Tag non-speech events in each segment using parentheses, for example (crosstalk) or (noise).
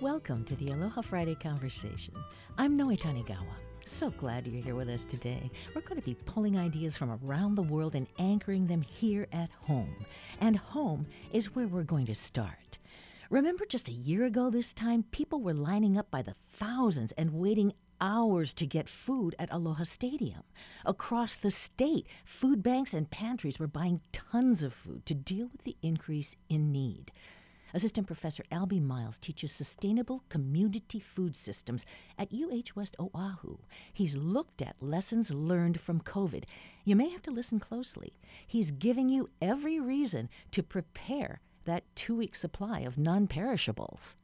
Welcome to the Aloha Friday conversation. I'm Noe Tanigawa. So glad you're here with us today. We're going to be pulling ideas from around the world and anchoring them here at home. And home is where we're going to start. Remember just a year ago this time, people were lining up by the thousands and waiting hours to get food at Aloha Stadium. Across the state, food banks and pantries were buying tons of food to deal with the increase in need. Assistant Professor Albie Miles teaches sustainable community food systems at UH West Oahu. He's looked at lessons learned from COVID. You may have to listen closely. He's giving you every reason to prepare that two week supply of non perishables.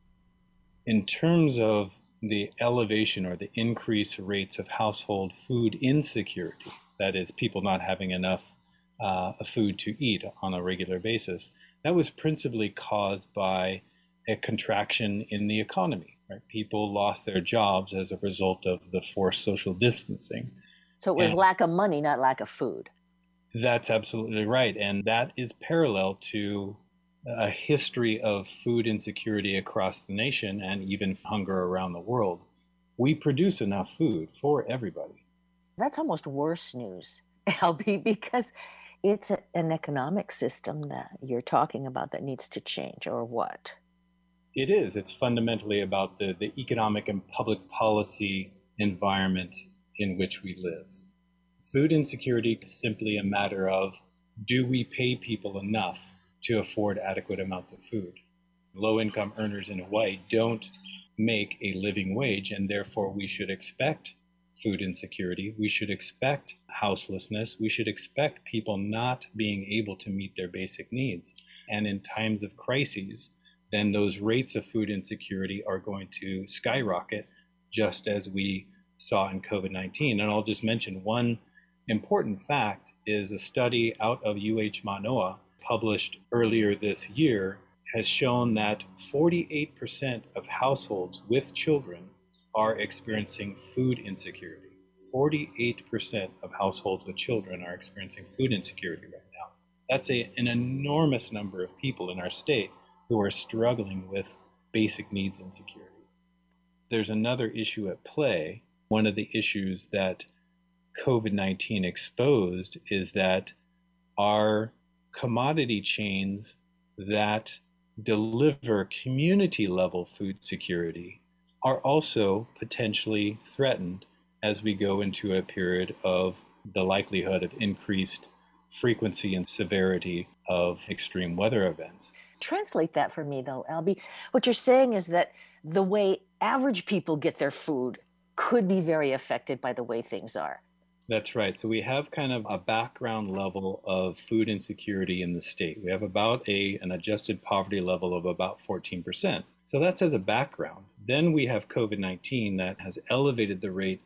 In terms of the elevation or the increased rates of household food insecurity, that is, people not having enough uh, food to eat on a regular basis, that was principally caused by a contraction in the economy. Right? People lost their jobs as a result of the forced social distancing. So it was and lack of money, not lack of food. That's absolutely right. And that is parallel to a history of food insecurity across the nation and even hunger around the world. We produce enough food for everybody. That's almost worse news, (laughs) Albie, because it's a, an economic system that you're talking about that needs to change, or what? It is. It's fundamentally about the, the economic and public policy environment in which we live. Food insecurity is simply a matter of do we pay people enough to afford adequate amounts of food. Low income earners in Hawaii don't make a living wage, and therefore we should expect food insecurity. We should expect houselessness. We should expect people not being able to meet their basic needs. And in times of crises, then those rates of food insecurity are going to skyrocket, just as we saw in COVID 19. And I'll just mention one important fact is a study out of UH Manoa published earlier this year has shown that 48% of households with children are experiencing food insecurity. 48% of households with children are experiencing food insecurity right now. That's a, an enormous number of people in our state who are struggling with basic needs insecurity. There's another issue at play. One of the issues that COVID 19 exposed is that our commodity chains that deliver community level food security are also potentially threatened as we go into a period of the likelihood of increased frequency and severity of extreme weather events. Translate that for me, though, Albie. What you're saying is that the way average people get their food could be very affected by the way things are. That's right. So we have kind of a background level of food insecurity in the state. We have about a an adjusted poverty level of about 14%. So that's as a background. Then we have COVID-19 that has elevated the rate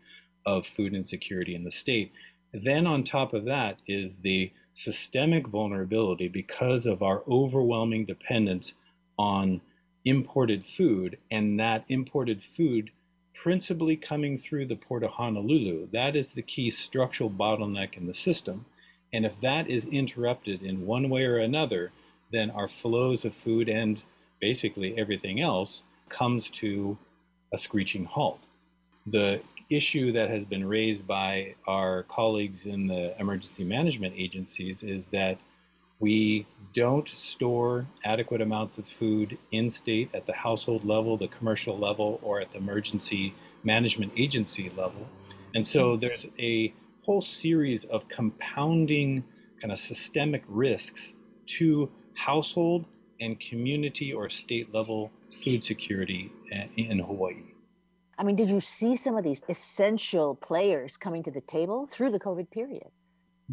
of food insecurity in the state. Then on top of that is the systemic vulnerability because of our overwhelming dependence on imported food and that imported food principally coming through the port of Honolulu. That is the key structural bottleneck in the system. And if that is interrupted in one way or another, then our flows of food and basically everything else comes to a screeching halt. The issue that has been raised by our colleagues in the emergency management agencies is that we don't store adequate amounts of food in state at the household level, the commercial level, or at the emergency management agency level. And so there's a whole series of compounding kind of systemic risks to household and community or state level food security in Hawaii. I mean, did you see some of these essential players coming to the table through the COVID period?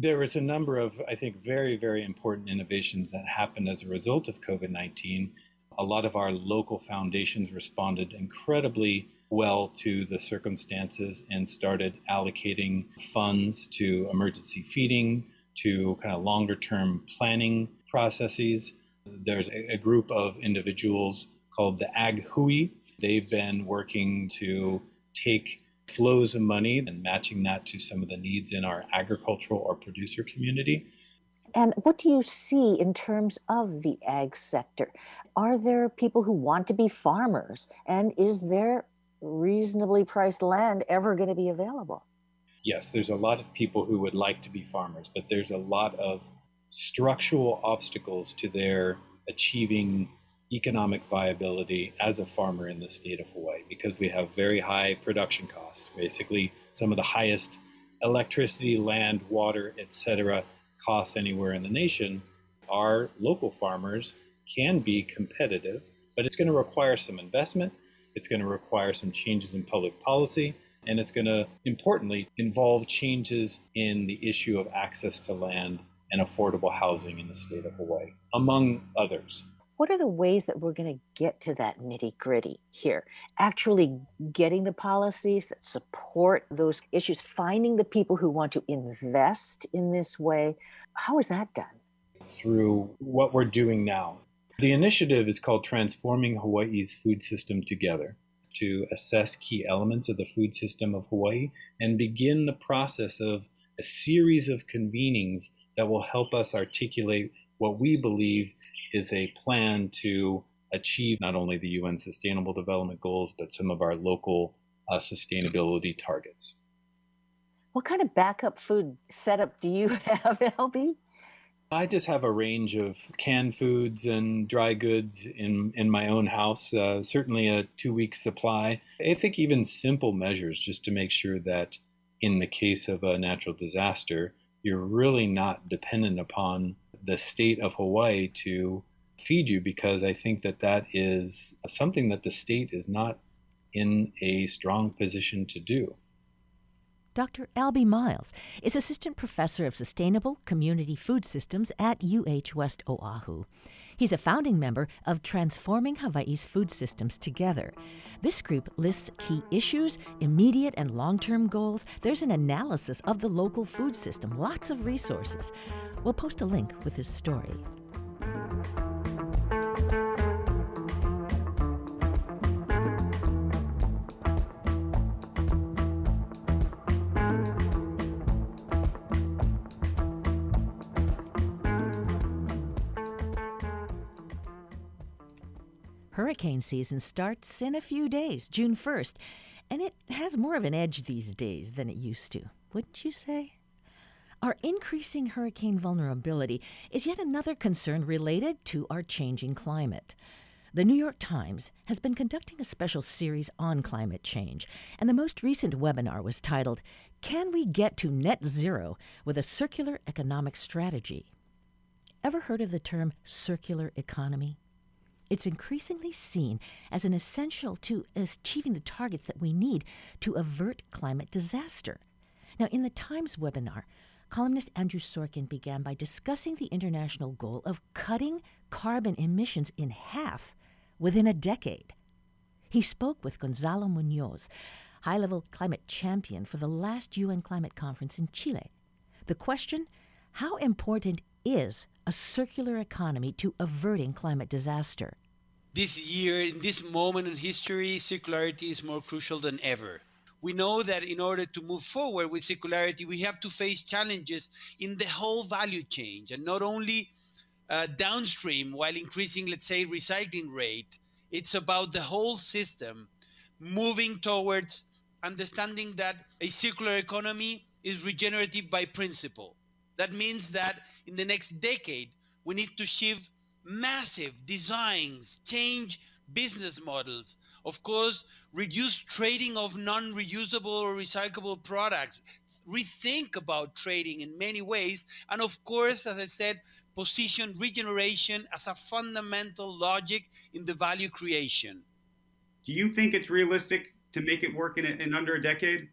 there was a number of, I think, very, very important innovations that happened as a result of COVID 19. A lot of our local foundations responded incredibly well to the circumstances and started allocating funds to emergency feeding, to kind of longer term planning processes. There's a, a group of individuals called the Ag Hui. They've been working to take flows of money and matching that to some of the needs in our agricultural or producer community. And what do you see in terms of the ag sector? Are there people who want to be farmers? And is there reasonably priced land ever going to be available? Yes, there's a lot of people who would like to be farmers, but there's a lot of structural obstacles to their achieving economic viability as a farmer in the state of Hawaii because we have very high production costs, basically some of the highest electricity, land, water, etc costs anywhere in the nation, our local farmers can be competitive, but it's going to require some investment. It's going to require some changes in public policy. And it's going to, importantly, involve changes in the issue of access to land and affordable housing in the state of Hawaii, among others. What are the ways that we're going to get to that nitty gritty here? Actually, getting the policies that support those issues, finding the people who want to invest in this way. How is that done? Through what we're doing now. The initiative is called Transforming Hawaii's Food System Together to assess key elements of the food system of Hawaii and begin the process of a series of convenings that will help us articulate what we believe is a plan to achieve not only the UN Sustainable Development Goals, but some of our local uh, sustainability targets. What kind of backup food setup do you (laughs) have, Albie? I just have a range of canned foods and dry goods in, in my own house, uh, certainly a two week supply. I think even simple measures just to make sure that in the case of a natural disaster, you're really not dependent upon the state of Hawaii to feed you because I think that that is something that the state is not in a strong position to do. Dr. Albie Miles is Assistant Professor of Sustainable Community Food Systems at UH West Oahu. He's a founding member of Transforming Hawaii's Food Systems Together. This group lists key issues, immediate and long term goals. There's an analysis of the local food system, lots of resources. We'll post a link with his story. Hurricane season starts in a few days, June 1st, and it has more of an edge these days than it used to, wouldn't you say? Our increasing hurricane vulnerability is yet another concern related to our changing climate. The New York Times has been conducting a special series on climate change, and the most recent webinar was titled, Can We Get to Net Zero with a Circular Economic Strategy? Ever heard of the term circular economy? It's increasingly seen as an essential to achieving the targets that we need to avert climate disaster. Now, in the Times webinar, columnist Andrew Sorkin began by discussing the international goal of cutting carbon emissions in half within a decade. He spoke with Gonzalo Munoz, high level climate champion for the last UN climate conference in Chile. The question how important is a circular economy to averting climate disaster. This year, in this moment in history, circularity is more crucial than ever. We know that in order to move forward with circularity, we have to face challenges in the whole value chain and not only uh, downstream while increasing, let's say, recycling rate. It's about the whole system moving towards understanding that a circular economy is regenerative by principle. That means that in the next decade, we need to shift massive designs, change business models, of course, reduce trading of non reusable or recyclable products, rethink about trading in many ways, and of course, as I said, position regeneration as a fundamental logic in the value creation. Do you think it's realistic to make it work in, in under a decade?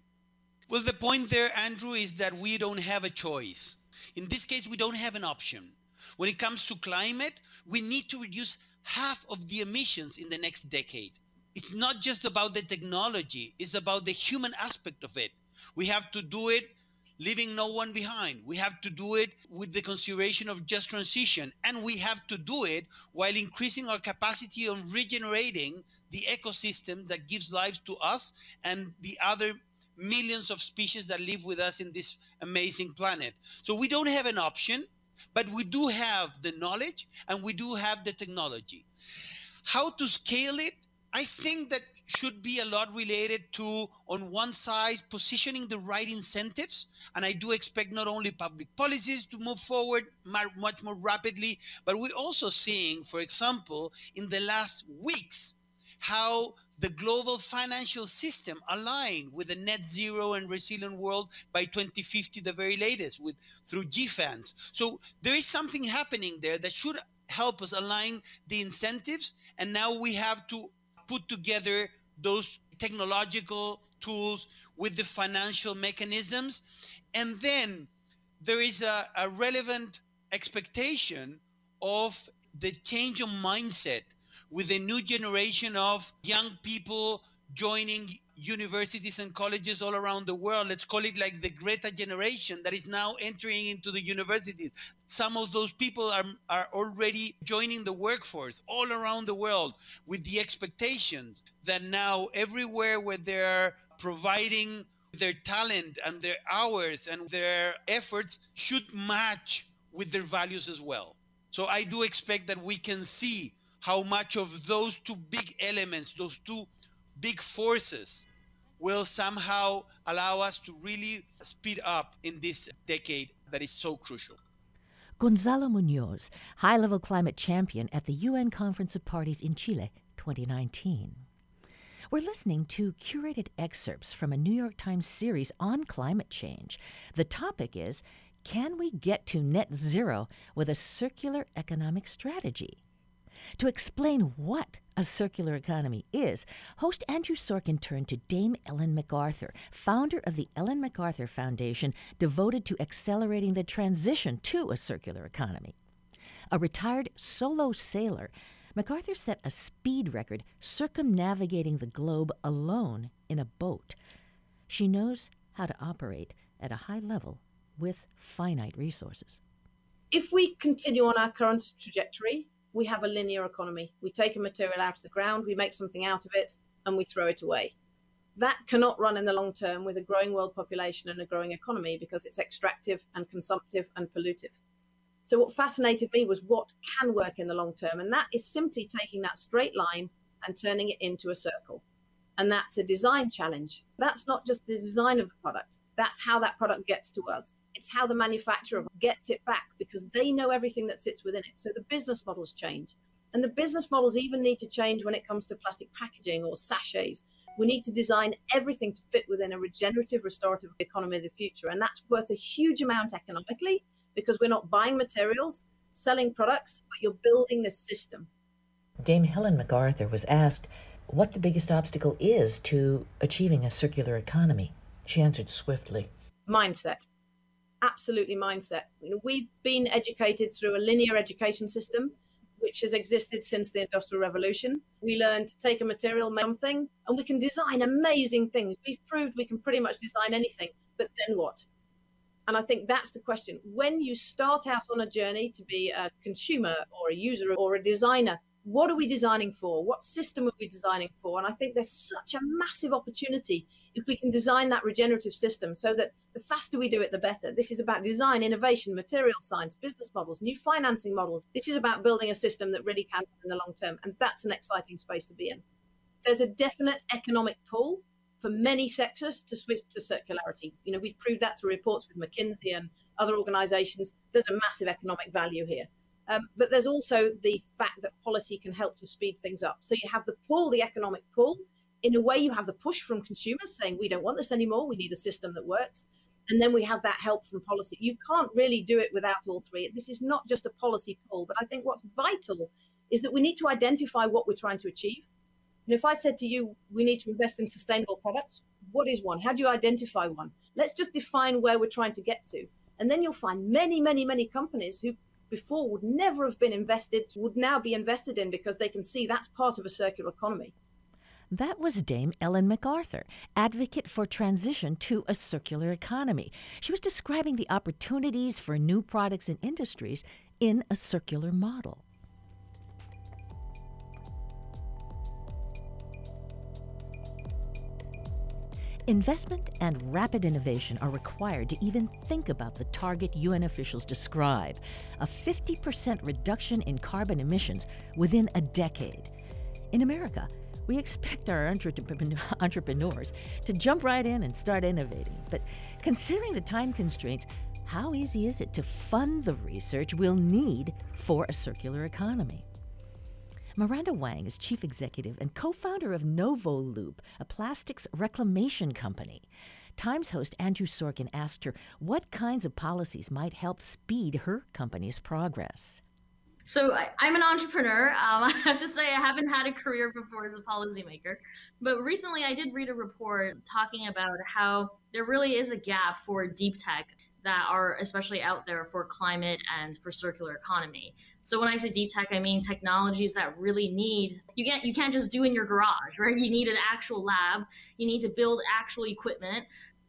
Well, the point there, Andrew, is that we don't have a choice. In this case, we don't have an option. When it comes to climate, we need to reduce half of the emissions in the next decade. It's not just about the technology, it's about the human aspect of it. We have to do it leaving no one behind. We have to do it with the consideration of just transition, and we have to do it while increasing our capacity of regenerating the ecosystem that gives life to us and the other millions of species that live with us in this amazing planet. So we don't have an option. But we do have the knowledge and we do have the technology. How to scale it? I think that should be a lot related to, on one side, positioning the right incentives. And I do expect not only public policies to move forward much more rapidly, but we're also seeing, for example, in the last weeks, how the global financial system aligned with the net zero and resilient world by 2050 the very latest with through GFANZ so there is something happening there that should help us align the incentives and now we have to put together those technological tools with the financial mechanisms. And then there is a, a relevant expectation of the change of mindset with a new generation of young people joining universities and colleges all around the world. Let's call it like the Greta generation that is now entering into the universities. Some of those people are, are already joining the workforce all around the world with the expectations that now everywhere where they're providing their talent and their hours and their efforts should match with their values as well. So I do expect that we can see how much of those two big elements, those two big forces will somehow allow us to really speed up in this decade that is so crucial. Gonzalo Munoz, high level climate champion at the UN Conference of Parties in Chile 2019. We're listening to curated excerpts from a New York Times series on climate change. The topic is Can we get to net zero with a circular economic strategy? To explain what a circular economy is, host Andrew Sorkin turned to Dame Ellen MacArthur, founder of the Ellen MacArthur Foundation, devoted to accelerating the transition to a circular economy. A retired solo sailor, MacArthur set a speed record circumnavigating the globe alone in a boat. She knows how to operate at a high level with finite resources. If we continue on our current trajectory, we have a linear economy. We take a material out of the ground, we make something out of it, and we throw it away. That cannot run in the long term with a growing world population and a growing economy because it's extractive and consumptive and pollutive. So, what fascinated me was what can work in the long term, and that is simply taking that straight line and turning it into a circle. And that's a design challenge. That's not just the design of the product, that's how that product gets to us. It's how the manufacturer gets it back because they know everything that sits within it. So the business models change. And the business models even need to change when it comes to plastic packaging or sachets. We need to design everything to fit within a regenerative, restorative economy of the future. And that's worth a huge amount economically because we're not buying materials, selling products, but you're building this system. Dame Ellen MacArthur was asked what the biggest obstacle is to achieving a circular economy. She answered swiftly mindset absolutely mindset. You know, we've been educated through a linear education system, which has existed since the Industrial Revolution. We learned to take a material, make something, and we can design amazing things. We've proved we can pretty much design anything, but then what? And I think that's the question. When you start out on a journey to be a consumer or a user or a designer, what are we designing for? What system are we designing for? And I think there's such a massive opportunity if we can design that regenerative system so that the faster we do it, the better. This is about design, innovation, material science, business models, new financing models. This is about building a system that really can in the long term. And that's an exciting space to be in. There's a definite economic pull for many sectors to switch to circularity. You know, we've proved that through reports with McKinsey and other organizations. There's a massive economic value here. Um, but there's also the fact that policy can help to speed things up. So you have the pull, the economic pull, in a way, you have the push from consumers saying, we don't want this anymore. We need a system that works. And then we have that help from policy. You can't really do it without all three. This is not just a policy pull, but I think what's vital is that we need to identify what we're trying to achieve. And if I said to you, we need to invest in sustainable products, what is one? How do you identify one? Let's just define where we're trying to get to. And then you'll find many, many, many companies who before would never have been invested, would now be invested in because they can see that's part of a circular economy. That was Dame Ellen MacArthur, advocate for transition to a circular economy. She was describing the opportunities for new products and industries in a circular model. Investment and rapid innovation are required to even think about the target UN officials describe a 50% reduction in carbon emissions within a decade. In America, we expect our (laughs) entrepreneurs to jump right in and start innovating. But considering the time constraints, how easy is it to fund the research we'll need for a circular economy? Miranda Wang is chief executive and co founder of Novoloop, a plastics reclamation company. Times host Andrew Sorkin asked her what kinds of policies might help speed her company's progress. So I, am an entrepreneur. Um, (laughs) I have to say I haven't had a career before as a policymaker, but recently I did read a report talking about how there really is a gap for deep tech that are especially out there for climate and for circular economy. So when I say deep tech, I mean technologies that really need you can't you can't just do in your garage, right? You need an actual lab. You need to build actual equipment.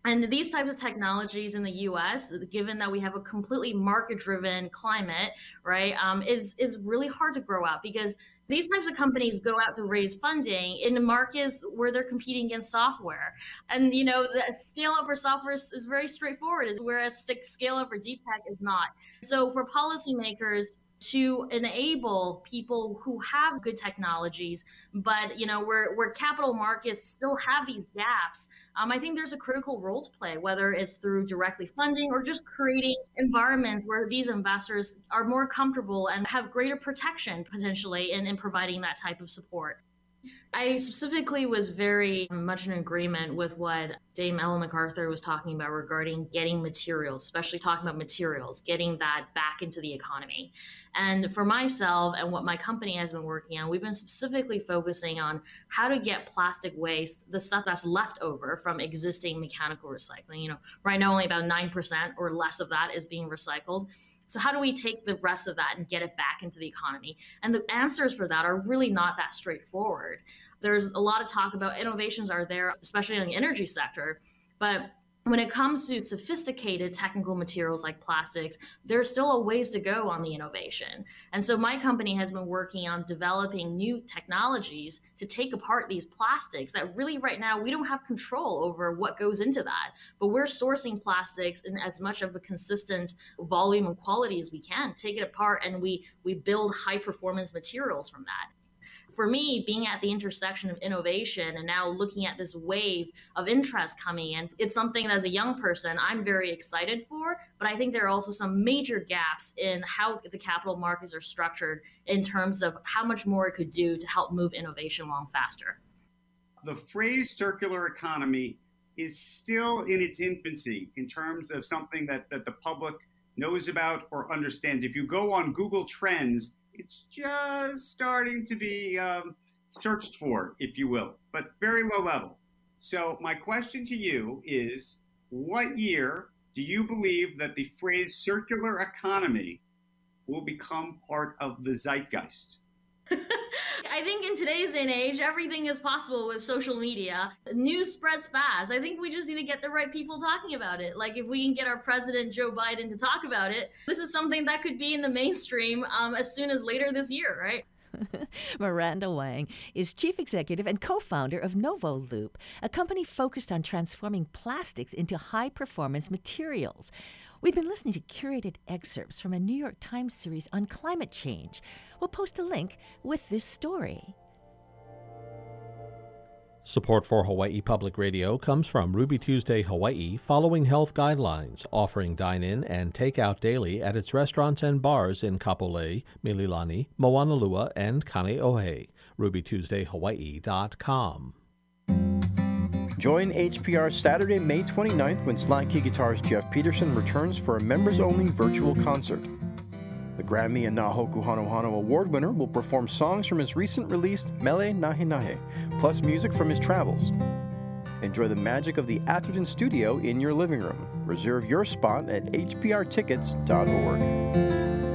And these types of technologies in the U.S., given that we have a completely market-driven climate, right, um, is is really hard to grow out because these types of companies go out to raise funding in markets where they're competing against software. And, you know, the scale up for software is, is very straightforward, whereas scale up for deep tech is not. So for policymakers, to enable people who have good technologies, but you know where where capital markets still have these gaps. Um, I think there's a critical role to play, whether it's through directly funding or just creating environments where these investors are more comfortable and have greater protection potentially in, in providing that type of support. I specifically was very much in agreement with what Dame Ellen MacArthur was talking about regarding getting materials, especially talking about materials, getting that back into the economy. And for myself and what my company has been working on, we've been specifically focusing on how to get plastic waste, the stuff that's left over from existing mechanical recycling. You know, right now only about 9% or less of that is being recycled. So, how do we take the rest of that and get it back into the economy? And the answers for that are really not that straightforward. There's a lot of talk about innovations are there, especially in the energy sector, but when it comes to sophisticated technical materials like plastics, there's still a ways to go on the innovation. And so my company has been working on developing new technologies to take apart these plastics that really right now we don't have control over what goes into that. But we're sourcing plastics in as much of a consistent volume and quality as we can, take it apart and we we build high performance materials from that for me, being at the intersection of innovation and now looking at this wave of interest coming in, it's something that as a young person I'm very excited for. But I think there are also some major gaps in how the capital markets are structured in terms of how much more it could do to help move innovation along faster. The phrase circular economy is still in its infancy in terms of something that, that the public knows about or understands. If you go on Google Trends, it's just starting to be um, searched for, if you will, but very low level. So, my question to you is what year do you believe that the phrase circular economy will become part of the zeitgeist? (laughs) I think in today's day and age, everything is possible with social media. News spreads fast. I think we just need to get the right people talking about it. Like if we can get our president Joe Biden to talk about it, this is something that could be in the mainstream um, as soon as later this year, right? (laughs) Miranda Wang is chief executive and co founder of Novoloop, a company focused on transforming plastics into high performance materials. We've been listening to curated excerpts from a New York Times series on climate change. We'll post a link with this story. Support for Hawaii Public Radio comes from Ruby Tuesday Hawaii, following health guidelines, offering dine in and take out daily at its restaurants and bars in Kapolei, Mililani, Moanalua, and Kaneohe. RubyTuesdayHawaii.com. Join HPR Saturday, May 29th when Slack Key Guitars Jeff Peterson returns for a members only virtual concert. The Grammy and Nahoku Hanohano Award winner will perform songs from his recent release Mele Nahe Nahe, plus music from his travels. Enjoy the magic of the Atherton Studio in your living room. Reserve your spot at hprtickets.org.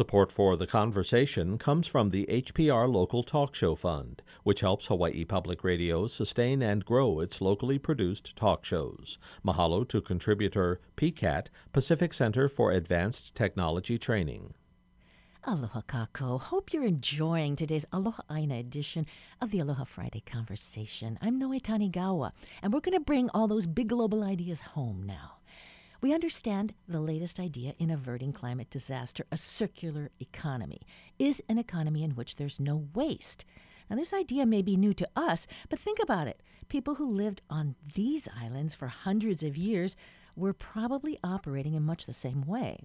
Support for the conversation comes from the HPR Local Talk Show Fund, which helps Hawaii Public Radio sustain and grow its locally produced talk shows. Mahalo to contributor PCAT, Pacific Center for Advanced Technology Training. Aloha kakou. Hope you're enjoying today's Aloha Aina edition of the Aloha Friday conversation. I'm Noe Tanigawa, and we're going to bring all those big global ideas home now. We understand the latest idea in averting climate disaster, a circular economy, is an economy in which there's no waste. Now, this idea may be new to us, but think about it. People who lived on these islands for hundreds of years were probably operating in much the same way.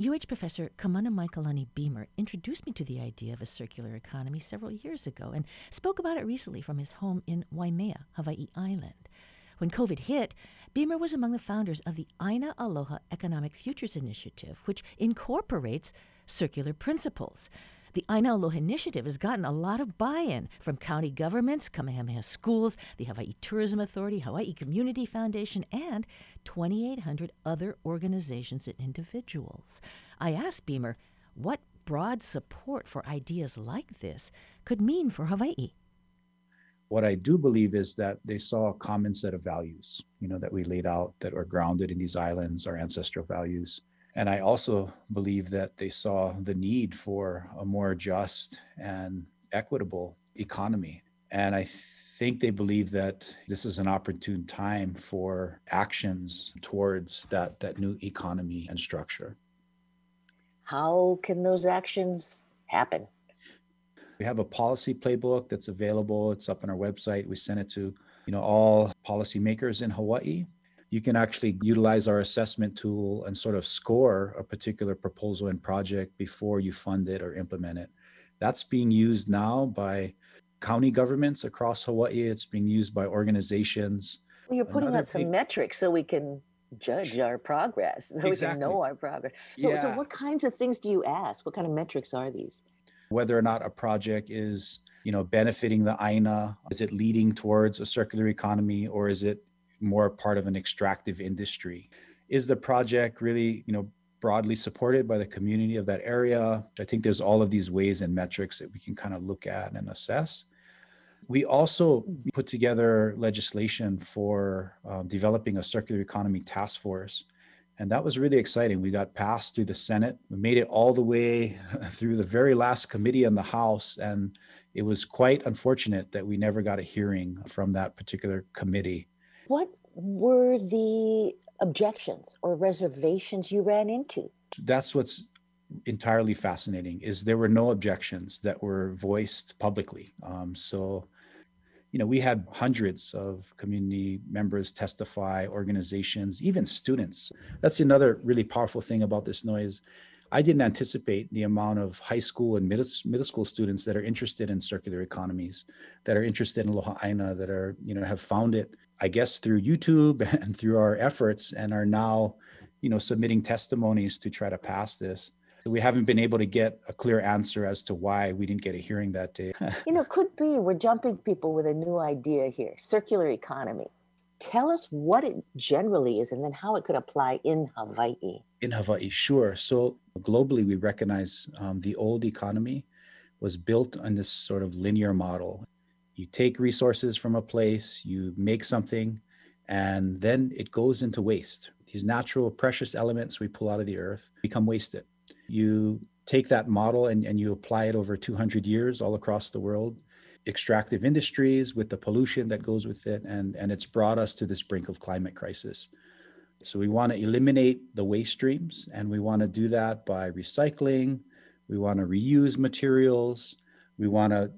UH professor Kamanamaikalani Beamer introduced me to the idea of a circular economy several years ago and spoke about it recently from his home in Waimea, Hawaii Island. When COVID hit, Beamer was among the founders of the Aina Aloha Economic Futures Initiative, which incorporates circular principles. The Aina Aloha Initiative has gotten a lot of buy in from county governments, Kamehameha schools, the Hawaii Tourism Authority, Hawaii Community Foundation, and 2,800 other organizations and individuals. I asked Beamer what broad support for ideas like this could mean for Hawaii. What I do believe is that they saw a common set of values, you know, that we laid out that are grounded in these islands, our ancestral values and I also believe that they saw the need for a more just and equitable economy. And I think they believe that this is an opportune time for actions towards that, that new economy and structure. How can those actions happen? We have a policy playbook that's available. It's up on our website. We send it to, you know, all policymakers in Hawaii you can actually utilize our assessment tool and sort of score a particular proposal and project before you fund it or implement it. That's being used now by county governments across Hawaii. It's being used by organizations. Well, you're putting out some metrics so we can judge our progress, so exactly. we can know our progress. So, yeah. so, what kinds of things do you ask? What kind of metrics are these? Whether or not a project is, you know, benefiting the AINA, is it leading towards a circular economy, or is it more part of an extractive industry. Is the project really, you know, broadly supported by the community of that area? I think there's all of these ways and metrics that we can kind of look at and assess. We also put together legislation for um, developing a circular economy task force. And that was really exciting. We got passed through the Senate. We made it all the way (laughs) through the very last committee in the House. And it was quite unfortunate that we never got a hearing from that particular committee. What were the objections or reservations you ran into? That's what's entirely fascinating is there were no objections that were voiced publicly. Um, so, you know, we had hundreds of community members testify, organizations, even students. That's another really powerful thing about this Noe. I didn't anticipate the amount of high school and middle, middle school students that are interested in circular economies, that are interested in Aloha Aina, that are, you know, have found it I guess through YouTube (laughs) and through our efforts and are now, you know, submitting testimonies to try to pass this. We haven't been able to get a clear answer as to why we didn't get a hearing that day. (laughs) you know, could be we're jumping people with a new idea here circular economy. Tell us what it generally is and then how it could apply in Hawaii. In Hawaii, sure. So, globally, we recognize um, the old economy was built on this sort of linear model you take resources from a place, you make something, and then it goes into waste. These natural precious elements we pull out of the earth become wasted. You take that model and, and you apply it over 200 years all across the world, extractive industries with the pollution that goes with it, and, and it's brought us to this brink of climate crisis. So we want to eliminate the waste streams, and we want to do that by recycling. We want to reuse materials. We want to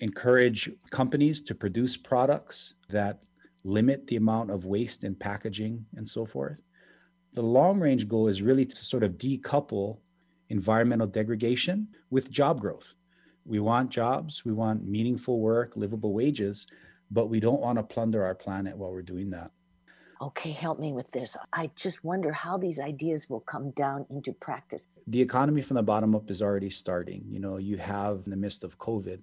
encourage companies to produce products that limit the amount of waste in packaging and so forth. The long range goal is really to sort of decouple environmental degradation with job growth. We want jobs, we want meaningful work, livable wages, but we don't want to plunder our planet while we're doing that. Okay, help me with this. I just wonder how these ideas will come down into practice. The economy from the bottom up is already starting. You know, you have in the midst of COVID,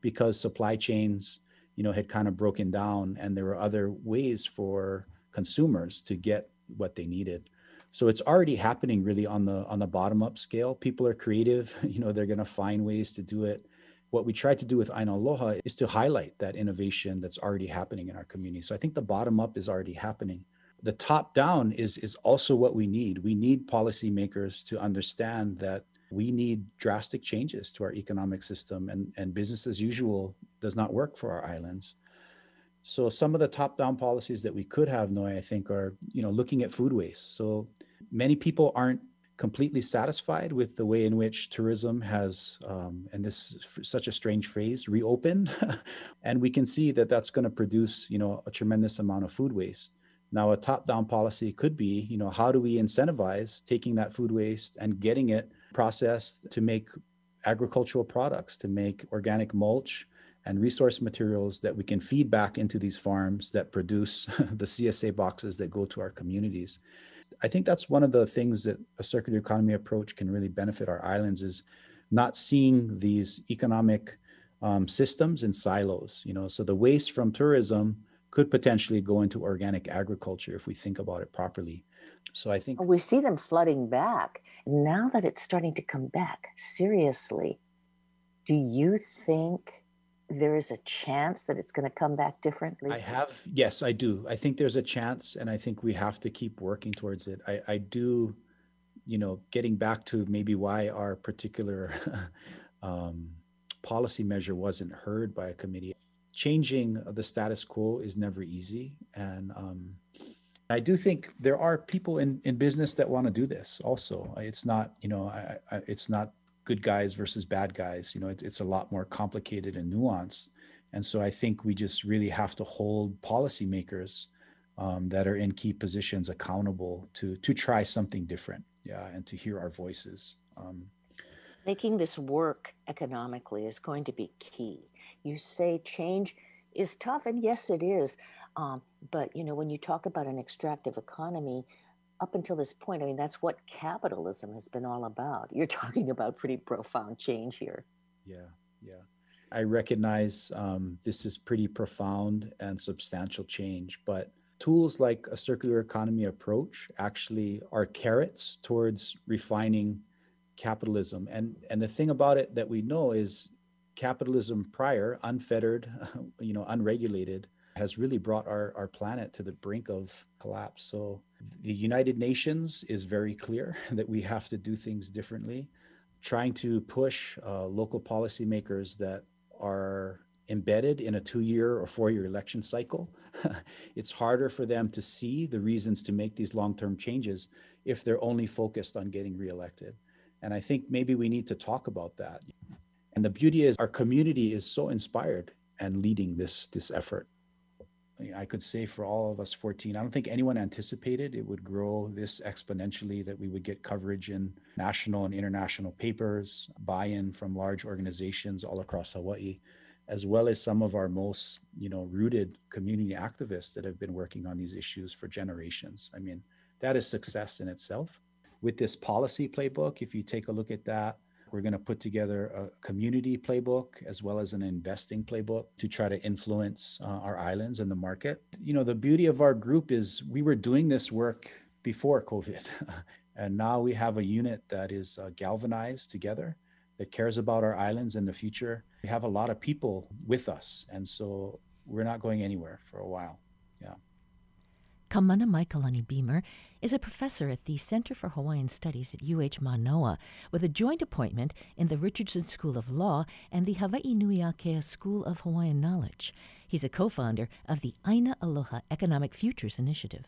because supply chains, you know, had kind of broken down and there were other ways for consumers to get what they needed. So it's already happening really on the on the bottom up scale. People are creative, (laughs) you know, they're going to find ways to do it. What we try to do with Aina Aloha is to highlight that innovation that's already happening in our community. So I think the bottom up is already happening. The top down is is also what we need. We need policymakers to understand that we need drastic changes to our economic system, and, and business as usual does not work for our islands. So some of the top-down policies that we could have, Noe, I think, are you know looking at food waste. So many people aren't completely satisfied with the way in which tourism has, um, and this is such a strange phrase, reopened, (laughs) and we can see that that's going to produce you know a tremendous amount of food waste. Now, a top-down policy could be, you know, how do we incentivize taking that food waste and getting it processed to make agricultural products, to make organic mulch and resource materials that we can feed back into these farms that produce (laughs) the CSA boxes that go to our communities. I think that's one of the things that a circular economy approach can really benefit our islands is not seeing these economic um, systems in silos. You know, so the waste from tourism could potentially go into organic agriculture if we think about it properly. So I think we see them flooding back. Now that it's starting to come back, seriously, do you think there is a chance that it's going to come back differently? I have, yes, I do. I think there's a chance, and I think we have to keep working towards it. I, I do, you know, getting back to maybe why our particular (laughs) um, policy measure wasn't heard by a committee. Changing the status quo is never easy, and um, I do think there are people in, in business that want to do this. Also, it's not, you know, I, I, it's not good guys versus bad guys. You know, it, it's a lot more complicated and nuanced. And so I think we just really have to hold policymakers um, that are in key positions accountable to to try something different, yeah, and to hear our voices. Um, Making this work economically is going to be key. You say change is tough, and yes, it is. Um, but you know, when you talk about an extractive economy, up until this point, I mean, that's what capitalism has been all about. You're (laughs) talking about pretty profound change here. Yeah, yeah. I recognize um, this is pretty profound and substantial change, but tools like a circular economy approach actually are carrots towards refining capitalism. And and the thing about it that we know is capitalism prior, unfettered, (laughs) you know, unregulated, has really brought our, our planet to the brink of collapse. So the United Nations is very clear (laughs) that we have to do things differently. Trying to push uh, local policymakers that are embedded in a two year or four year election cycle, (laughs) it's harder for them to see the reasons to make these long term changes if they're only focused on getting reelected. And I think maybe we need to talk about that. And the beauty is our community is so inspired and leading this this effort. I could say for all of us 14, I don't think anyone anticipated it would grow this exponentially, that we would get coverage in national and international papers, buy in from large organizations all across Hawaii, as well as some of our most you know, rooted community activists that have been working on these issues for generations. I mean, that is success in itself. With this policy playbook, if you take a look at that, we're going to put together a community playbook as well as an investing playbook to try to influence uh, our islands and the market. You know, the beauty of our group is we were doing this work before COVID. (laughs) and now we have a unit that is uh, galvanized together that cares about our islands and the future. We have a lot of people with us. And so we're not going anywhere for a while. Yeah. Kamanamaikalani Beamer is a professor at the Center for Hawaiian Studies at UH Manoa, with a joint appointment in the Richardson School of Law and the Hawaii Nui Akea School of Hawaiian Knowledge. He's a co founder of the Aina Aloha Economic Futures Initiative.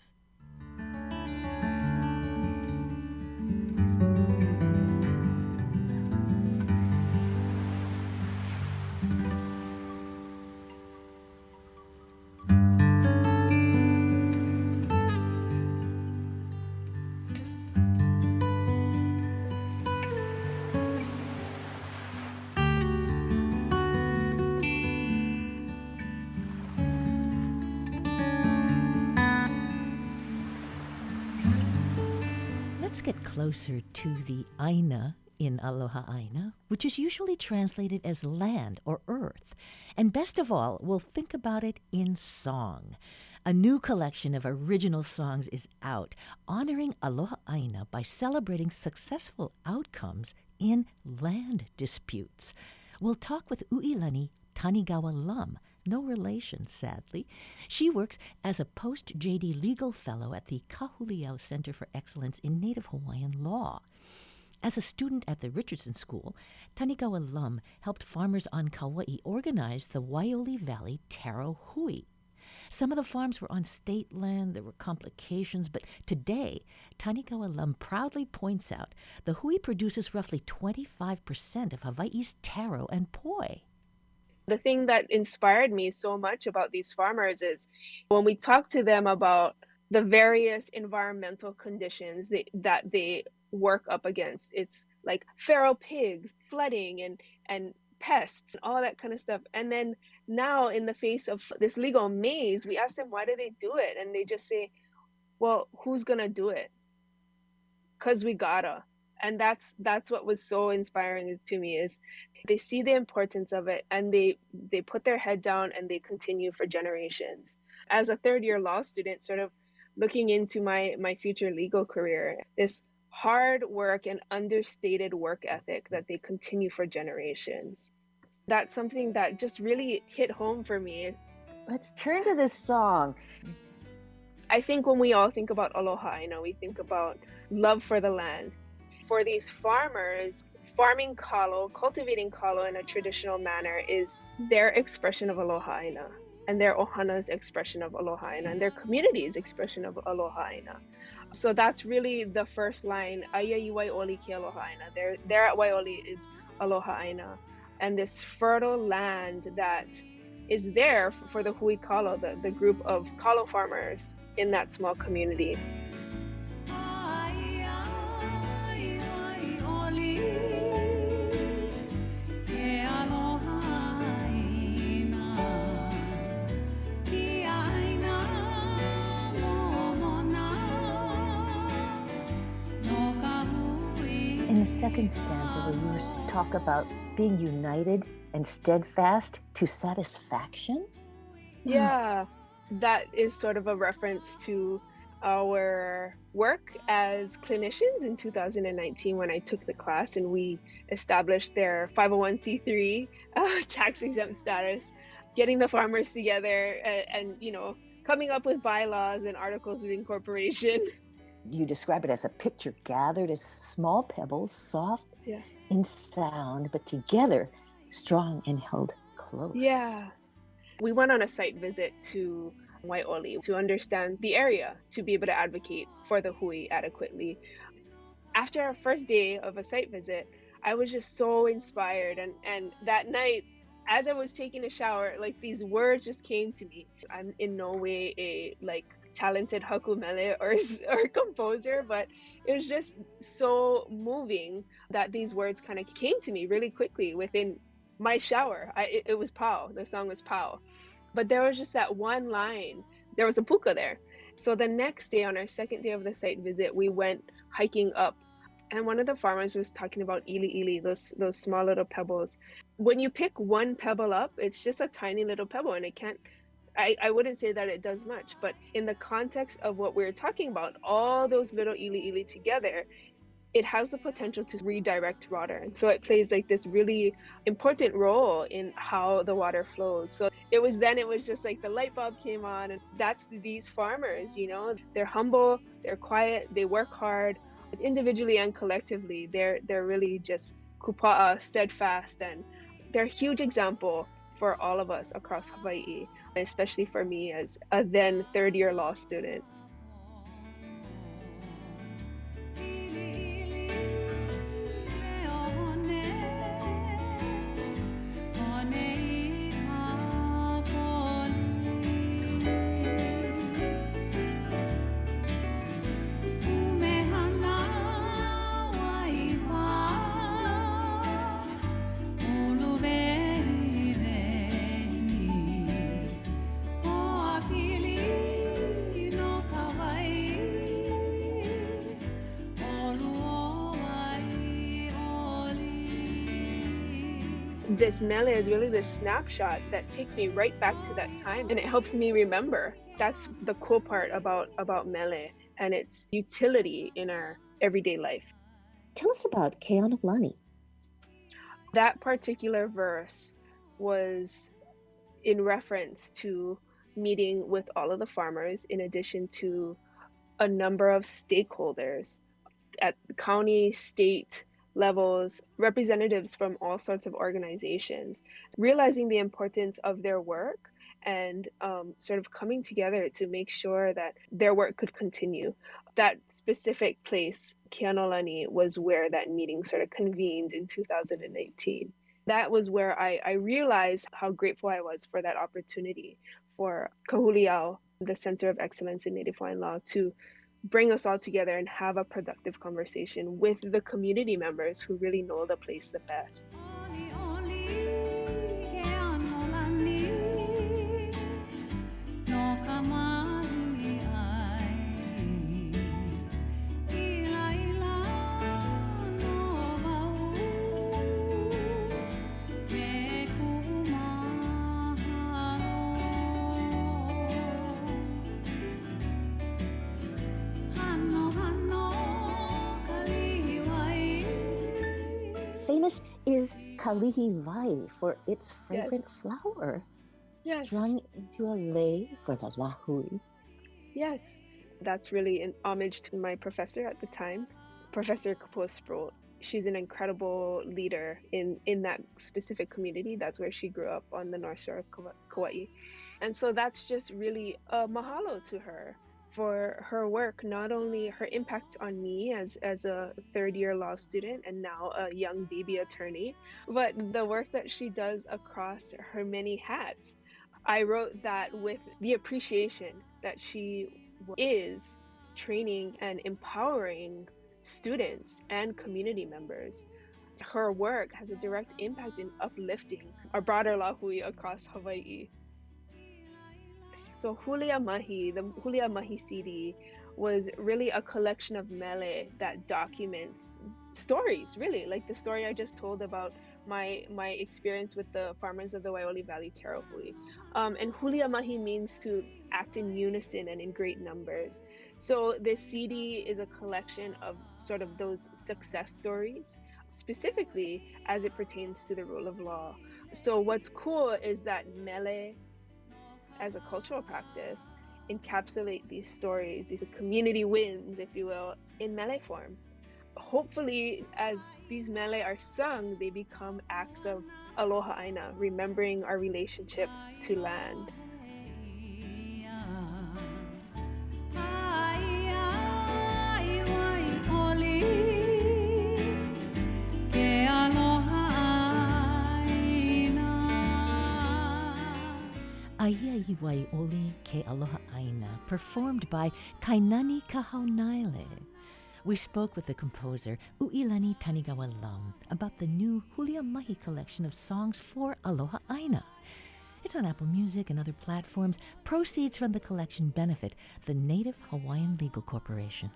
Closer to the Aina in Aloha Aina, which is usually translated as land or earth. And best of all, we'll think about it in song. A new collection of original songs is out, honoring Aloha Aina by celebrating successful outcomes in land disputes. We'll talk with Uilani Tanigawa Lum no relation, sadly. She works as a post JD legal fellow at the Ka Huli Ao Center for Excellence in Native Hawaiian Law. As a student at the Richardson School, Tanigawa Lum helped farmers on Kauai organize the Waioli Valley Taro Hui. Some of the farms were on state land, there were complications, but today, Tanigawa Lum proudly points out the hui produces roughly 25% of Hawaii's taro and poi. The thing that inspired me so much about these farmers is when we talk to them about the various environmental conditions that, that they work up against. It's like feral pigs, flooding, and and pests, and all that kind of stuff. And then now, in the face of this legal maze, we ask them why do they do it, and they just say, "Well, who's gonna do it? Cause we gotta." And that's that's what was so inspiring to me is they see the importance of it and they they put their head down and they continue for generations. As a third year law student, sort of looking into my my future legal career this hard work and understated work ethic that they continue for generations. That's something that just really hit home for me. Let's turn to this song. I think when we all think about aloha you know we think about love for the land for these farmers farming kalo cultivating kalo in a traditional manner is their expression of aloha aina and their ohana's expression of aloha and their community's expression of aloha so that's really the first line aya waioli ki aloha there there at waioli is aloha aina and this fertile land that is there for the hui kalo the, the group of kalo farmers in that small community second stanza where you talk about being united and steadfast to satisfaction? Yeah, that is sort of a reference to our work as clinicians in 2019 when I took the class and we established their 501c3 uh, (laughs) tax exempt status, getting the farmers together and, and, you know, coming up with bylaws and articles of incorporation. (laughs) you describe it as a picture gathered as small pebbles, soft yeah. in sound, but together strong and held close. Yeah. We went on a site visit to Waioli to understand the area, to be able to advocate for the hui adequately. After our first day of a site visit, I was just so inspired. And, and that night, as I was taking a shower, like these words just came to me. I'm in no way a like talented hakumele or (laughs) or composer, but it was just so moving that these words kind of came to me really quickly within my shower. I, it, it was Pau. The song was Pau, but there was just that one line. There was a puka there. So the next day, on our second day of the site visit, we went hiking up and one of the farmers was talking about ili ili, those those small little pebbles. When you pick one pebble up, it's just a tiny little pebble, and it can't I, I wouldn't say that it does much, but in the context of what we're talking about, all those little ili ili together, it has the potential to redirect water. And so it plays like this really important role in how the water flows. So it was then, it was just like the light bulb came on, and that's these farmers, you know, they're humble, they're quiet, they work hard, individually and collectively. They're, they're really just kupa'a, steadfast, and they're a huge example for all of us across Hawaii especially for me as a then third year law student. This mele is really this snapshot that takes me right back to that time and it helps me remember. That's the cool part about about mele and its utility in our everyday life. Tell us about keanolani that particular verse was in reference to meeting with all of the farmers in addition to a number of stakeholders at the county state levels, representatives from all sorts of organizations, realizing the importance of their work and um, sort of coming together to make sure that their work could continue. That specific place, Kianolani, was where that meeting sort of convened in 2018. That was where I, I realized how grateful I was for that opportunity for Ka Huli Ao, the Center of Excellence in Native Hawaiian Law, to bring us all together and have a productive conversation with the community members who really know the place the best. Kalihiwai for its fragrant yes. flower yes. strung into a lei for the lahui. Yes, that's really an homage to my professor at the time, Professor Kapua Sproat. She's an incredible leader in, in that specific community. That's where she grew up on the North Shore of Kauai. And so that's just really a mahalo to her for her work, not only her impact on me as, as a third year law student and now a young baby attorney, but the work that she does across her many hats. I wrote that with the appreciation that she is training and empowering students and community members. Her work has a direct impact in uplifting our broader lahui across Hawaii. So Hulia Mahi, the Hulia Mahi CD was really a collection of mele that documents stories, really, like the story I just told about my my experience with the farmers of the Waioli Valley Taro Hui. Um, and Hulia Mahi means to act in unison and in great numbers. So this CD is a collection of sort of those success stories, specifically as it pertains to the rule of law. So what's cool is that mele as a cultural practice encapsulate these stories, these community wins, if you will, in mele form. Hopefully, as these mele are sung, they become acts of aloha aina, remembering our relationship to land. Aiai Waioli Ke Aloha Aina, performed by Kainani Kahaunaele. We spoke with the composer Uilani Tanigawa Lum about the new Hulia Mahi collection of songs for Aloha Aina. It's on Apple Music and other platforms. Proceeds from the collection benefit the Native Hawaiian Legal Corporation.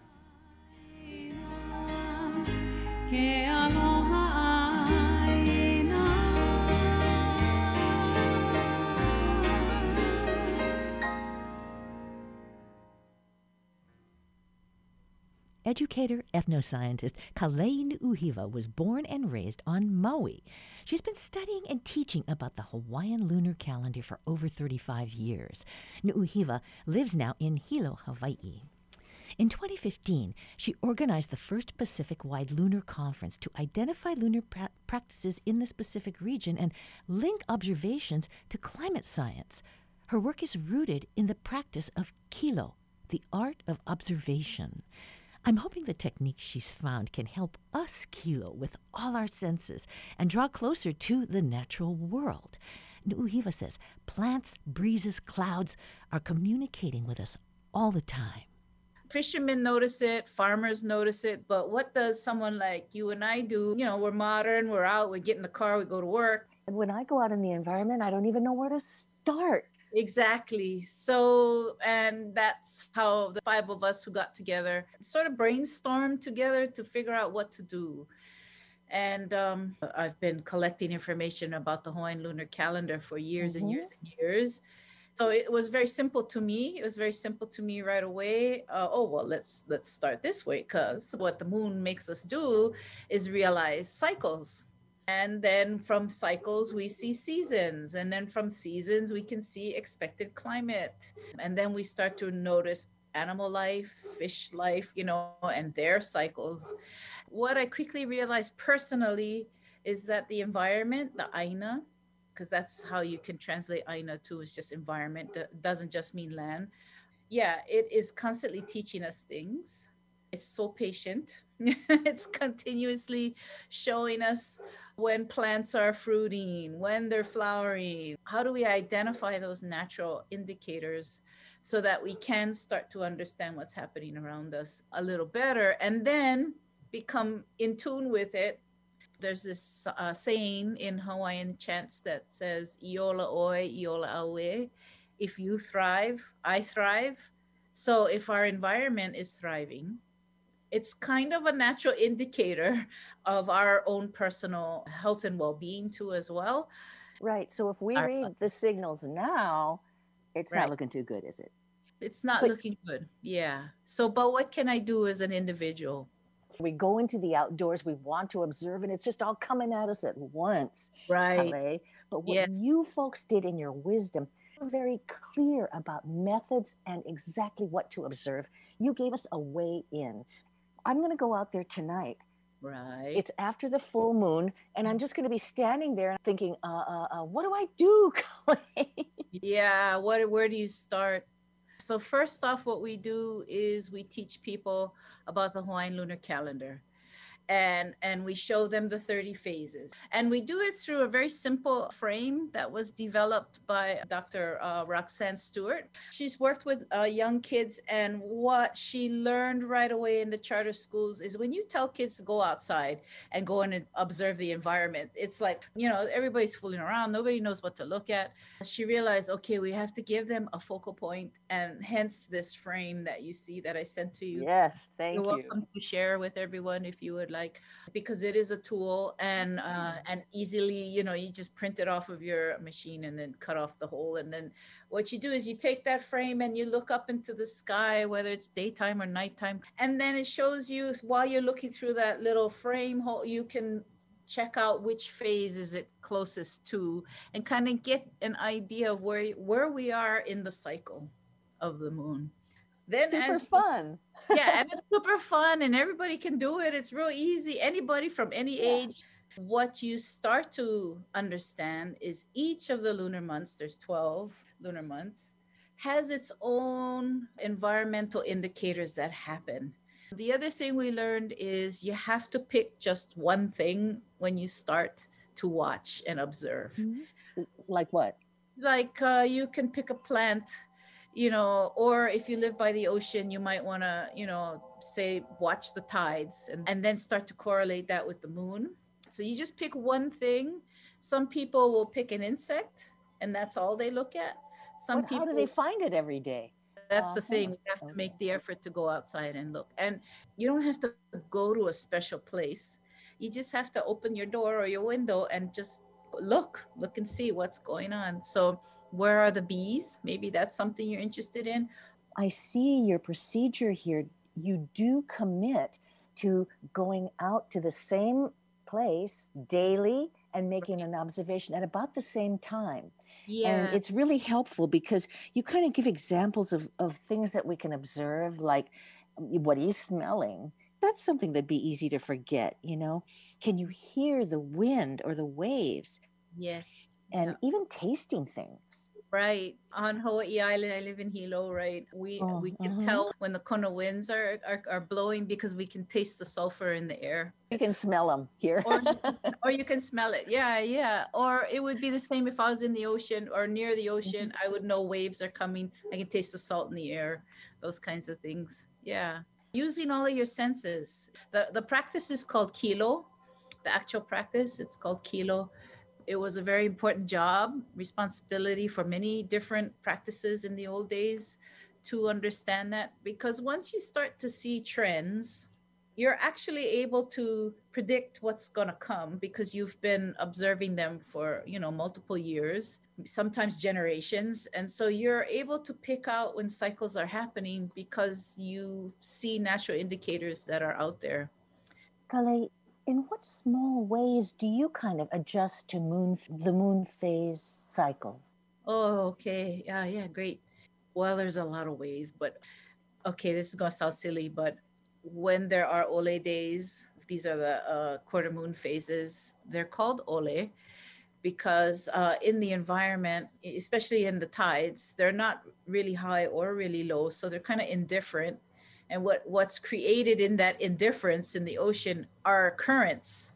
Educator, ethnoscientist Kalei Nuuhiwa was born and raised on Maui. She's been studying and teaching about the Hawaiian lunar calendar for over 35 years. Nuuhiwa lives now in Hilo, Hawaii. In 2015, she organized the first Pacific wide lunar conference to identify lunar pra- practices in the Pacific region and link observations to climate science. Her work is rooted in the practice of kilo, the art of observation. I'm hoping the technique she's found can help us kilo with all our senses and draw closer to the natural world. Nuuhiwa says plants, breezes, clouds are communicating with us all the time. Fishermen notice it, farmers notice it, but what does someone like you and I do? You know, we're modern, we're out, we get in the car, we go to work. And when I go out in the environment, I don't even know where to start. Exactly. So, and that's how the five of us who got together sort of brainstormed together to figure out what to do. And um, I've been collecting information about the Hawaiian lunar calendar for years mm-hmm. and years and years. So it was very simple to me. It was very simple to me right away. Uh, oh well, let's let's start this way because what the moon makes us do is realize cycles and then from cycles, we see seasons. And then from seasons, we can see expected climate. And then we start to notice animal life, fish life, you know, and their cycles. What I quickly realized personally is that the environment, the aina, because that's how you can translate aina too, is just environment, doesn't just mean land. Yeah, it is constantly teaching us things. It's so patient. (laughs) it's continuously showing us when plants are fruiting, when they're flowering. How do we identify those natural indicators so that we can start to understand what's happening around us a little better and then become in tune with it? There's this uh, saying in Hawaiian chants that says, Iola oi, Iola awe. If you thrive, I thrive. So if our environment is thriving, it's kind of a natural indicator (laughs) of our own personal health and well-being too as well right so if we our, read the signals now it's right. not looking too good is it it's not but, looking good yeah so but what can i do as an individual we go into the outdoors we want to observe and it's just all coming at us at once right but what yes. you folks did in your wisdom very clear about methods and exactly what to observe. You gave us a way in. I'm going to go out there tonight. Right. It's after the full moon, and I'm just going to be standing there thinking, uh, uh, uh, what do I do, (laughs) yeah. What? Where do you start? So first off, what we do is we teach people about the Hawaiian lunar calendar and and we show them the 30 phases. And we do it through a very simple frame that was developed by dr uh, roxanne stewart. She's worked with uh, young kids and what she learned right away in the charter schools is when you tell kids to go outside and go and observe the environment it's like you know everybody's fooling around nobody knows what to look at. She realized okay we have to give them a focal point and hence this frame that you see that i sent to you. Yes thank You're you. welcome to share with everyone if you would like because it is a tool and uh, and easily you know you just print it off of your machine and then cut off the hole. And then what you do is you take that frame and you look up into the sky whether it's daytime or nighttime. And then it shows you while you're looking through that little frame hole you can check out which phase is it closest to and kind of get an idea of where where we are in the cycle of the moon then super fun (laughs) yeah, and it's super (laughs) fun and everybody can do it. It's real easy. Anybody from any yeah. age. What you start to understand is each of the lunar months, there's 12 lunar months, has its own environmental indicators that happen. The other thing we learned is you have to pick just one thing when you start to watch and observe. Mm-hmm. Like what? Like uh, you can pick a plant you know or if you live by the ocean you might want to you know say watch the tides and, and then start to correlate that with the moon. So you just pick one thing. Some people will pick an insect and that's all they look at. Some what, people how do they find it every day? That's uh-huh. the thing. We have to make the effort to go outside and look. And you don't have to go to a special place. You just have to open your door or your window and just look look and see what's going on. So where are the bees? Maybe that's something you're interested in. I see your procedure here. You do commit to going out to the same place daily and making an observation at about the same time. Yeah. And it's really helpful because you kind of give examples of, of things that we can observe, like mm, what are you smelling? That's something that'd be easy to forget, you know? Can you hear the wind or the waves? Yes and yeah. even tasting things. Right on Hawaii Island, I live in Hilo. Right, we oh, we can uh-huh. tell when the kona winds are, are, are blowing because we can taste the sulfur in the air. You can smell them here, or, (laughs) or you can smell it. Yeah, yeah. Or it would be the same if I was in the ocean or near the ocean. Mm-hmm. I would know waves are coming. I can taste the salt in the air. Those kinds of things. Yeah, using all of your senses. the The practice is called kilo. The actual practice, it's called kilo it was a very important job, responsibility for many different practices in the old days to understand that. Because once you start to see trends, you're actually able to predict what's going to come because you've been observing them for you know multiple years sometimes generations and so you're able to pick out when cycles are happening because you see natural indicators that are out there in what small ways do you kind of adjust to moon the moon phase cycle? Oh, okay. Yeah, yeah, great. Well, there's a lot of ways, but okay, this is to sound silly, but when there are ole days, these are the uh, quarter moon phases, they're called ole because uh, in the environment, especially in the tides, they're not really high or really low. So they're kind of indifferent. And what, what's created in that indifference in the ocean are currents,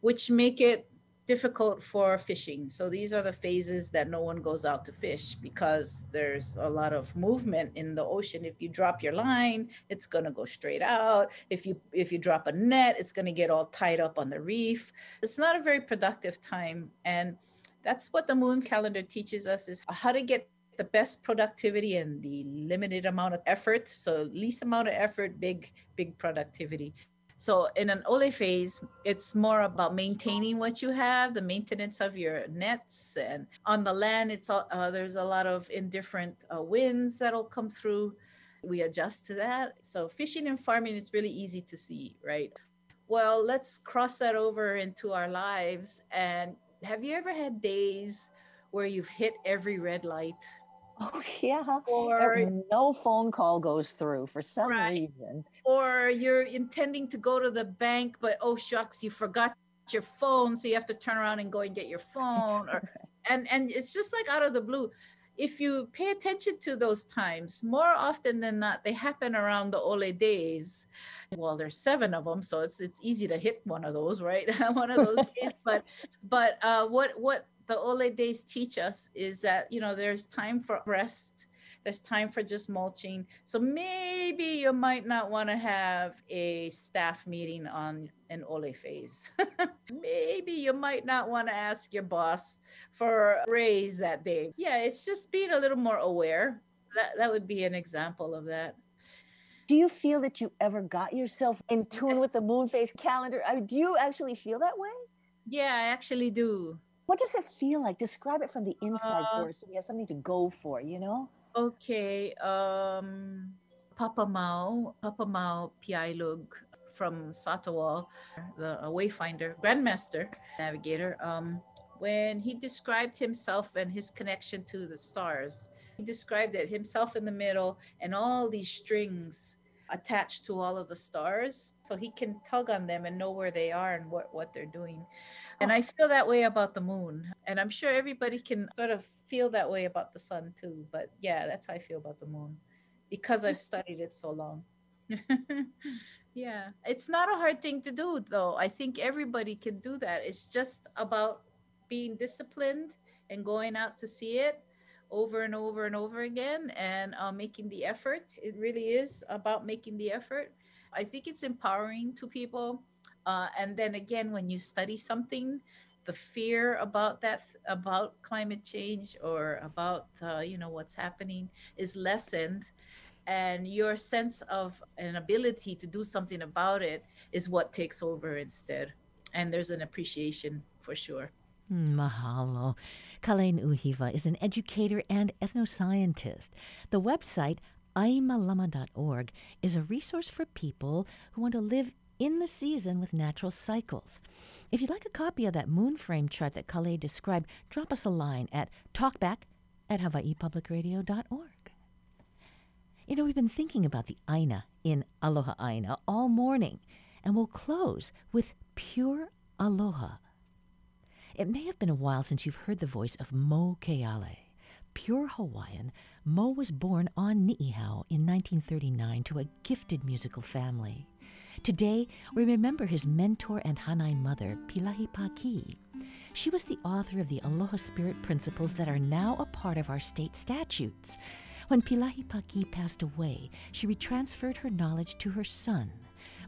which make it difficult for fishing. So these are the phases that no one goes out to fish because there's a lot of movement in the ocean. If you drop your line, it's going to go straight out. If you if you drop a net, it's going to get all tied up on the reef. It's not a very productive time and that's what the moon calendar teaches us is how to get the best productivity and the limited amount of effort. So least amount of effort, big big productivity. So in an ole phase, it's more about maintaining what you have, the maintenance of your nets, and on the land, it's uh, there's a lot of indifferent uh, winds that'll come through. We adjust to that. So fishing and farming is really easy to see, right? Well, let's cross that over into our lives. And have you ever had days where you've hit every red light? (laughs) Oh yeah. Or no phone call goes through for some right. reason. Or you're intending to go to the bank, but oh shucks, you forgot your phone, so you have to turn around and go and get your phone. Or (laughs) and and it's just like out of the blue. If you pay attention to those times, more often than not, they happen around the ole days. Well, there's seven of them, so it's it's easy to hit one of those, right? (laughs) one of those days. But but uh, what what the Ole days teach us is that, you know, there's time for rest, there's time for just mulching. So maybe you might not want to have a staff meeting on an Ole phase. (laughs) maybe you might not want to ask your boss for a raise that day. Yeah, it's just being a little more aware. That, that would be an example of that. Do you feel that you ever got yourself in tune with the moon phase calendar? I mean, do you actually feel that way? Yeah, I actually do. What does it feel like? Describe it from the inside uh, for us so we have something to go for, you know? Okay. Um Papa Mau, Papa Mau Piailug from Satawal, the wayfinder, grandmaster, navigator, um, when he described himself and his connection to the stars, he described it himself in the middle and all these strings attached to all of the stars so he can tug on them and know where they are and what, what they're doing and I feel that way about the moon. And I'm sure everybody can sort of feel that way about the sun too. But yeah, that's how I feel about the moon because I've studied it so long. (laughs) yeah. It's not a hard thing to do, though. I think everybody can do that. It's just about being disciplined and going out to see it over and over and over again and uh, making the effort. It really is about making the effort. I think it's empowering to people uh, and then again, when you study something, the fear about that, about climate change or about, uh, you know, what's happening is lessened. And your sense of an ability to do something about it is what takes over instead. And there's an appreciation for sure. Mahalo. Kalei Nuuhiwa is an educator and ethnoscientist. The website aimalama.org is a resource for people who want to live in the season with natural cycles. If you'd like a copy of that moon frame chart that Kalei described, drop us a line at talkback at hawaiipublicradio.org. You know, we've been thinking about the Aina in Aloha Aina all morning, and we'll close with pure aloha. It may have been a while since you've heard the voice of Moe Keale. Pure Hawaiian, Moe was born on Ni'ihau in 1939 to a gifted musical family. Today, we remember his mentor and Hanai mother, Pilahi Paki. She was the author of the Aloha Spirit principles that are now a part of our state statutes. When Pilahi Paki passed away, she retransferred her knowledge to her son.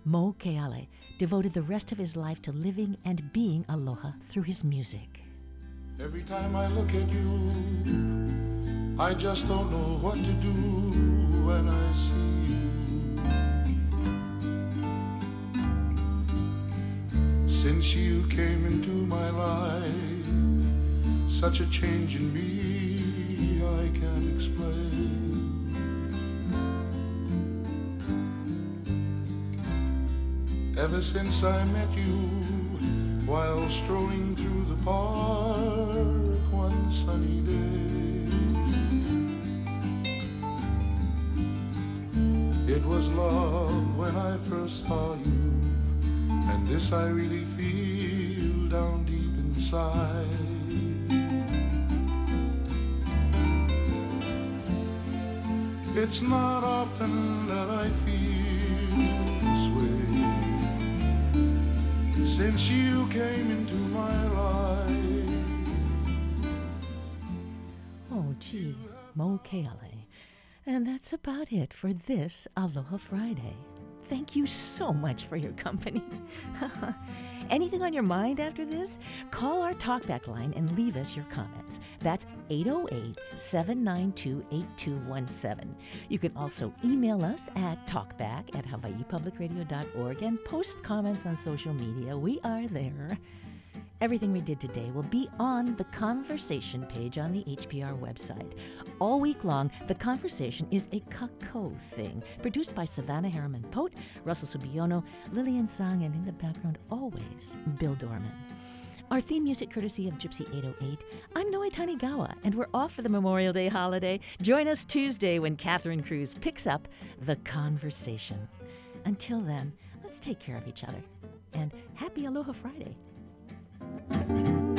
Moe Keale devoted the rest of his life to living and being aloha through his music. Every time I look at you, I just don't know what to do when I see you. Since you came into my life, such a change in me I can't explain. Ever since I met you, while strolling through the park one sunny day, It was love when I first saw you, and this I really feel down deep inside. It's not often that I feel since you came into my life. Oh, gee, Moe Keale. And that's about it for this Aloha Friday. Thank you so much for your company. (laughs) Anything on your mind after this? Call our talkback line and leave us your comments. That's 808 792 8217. You can also email us at talkback at hawaiipublicradio.org and post comments on social media. We are there. Everything we did today will be on the conversation page on the HPR website. All week long, the conversation is a Kakou thing, produced by Savannah Harriman Pote, Russell Subiono, Lillian Sang, and in the background, always, Bill Dorman. Our theme music courtesy of Gypsy 808. I'm Noe Tanigawa, and we're off for the Memorial Day holiday. Join us Tuesday when Catherine Cruz picks up The Conversation. Until then, let's take care of each other. And happy Aloha Friday. Thank you.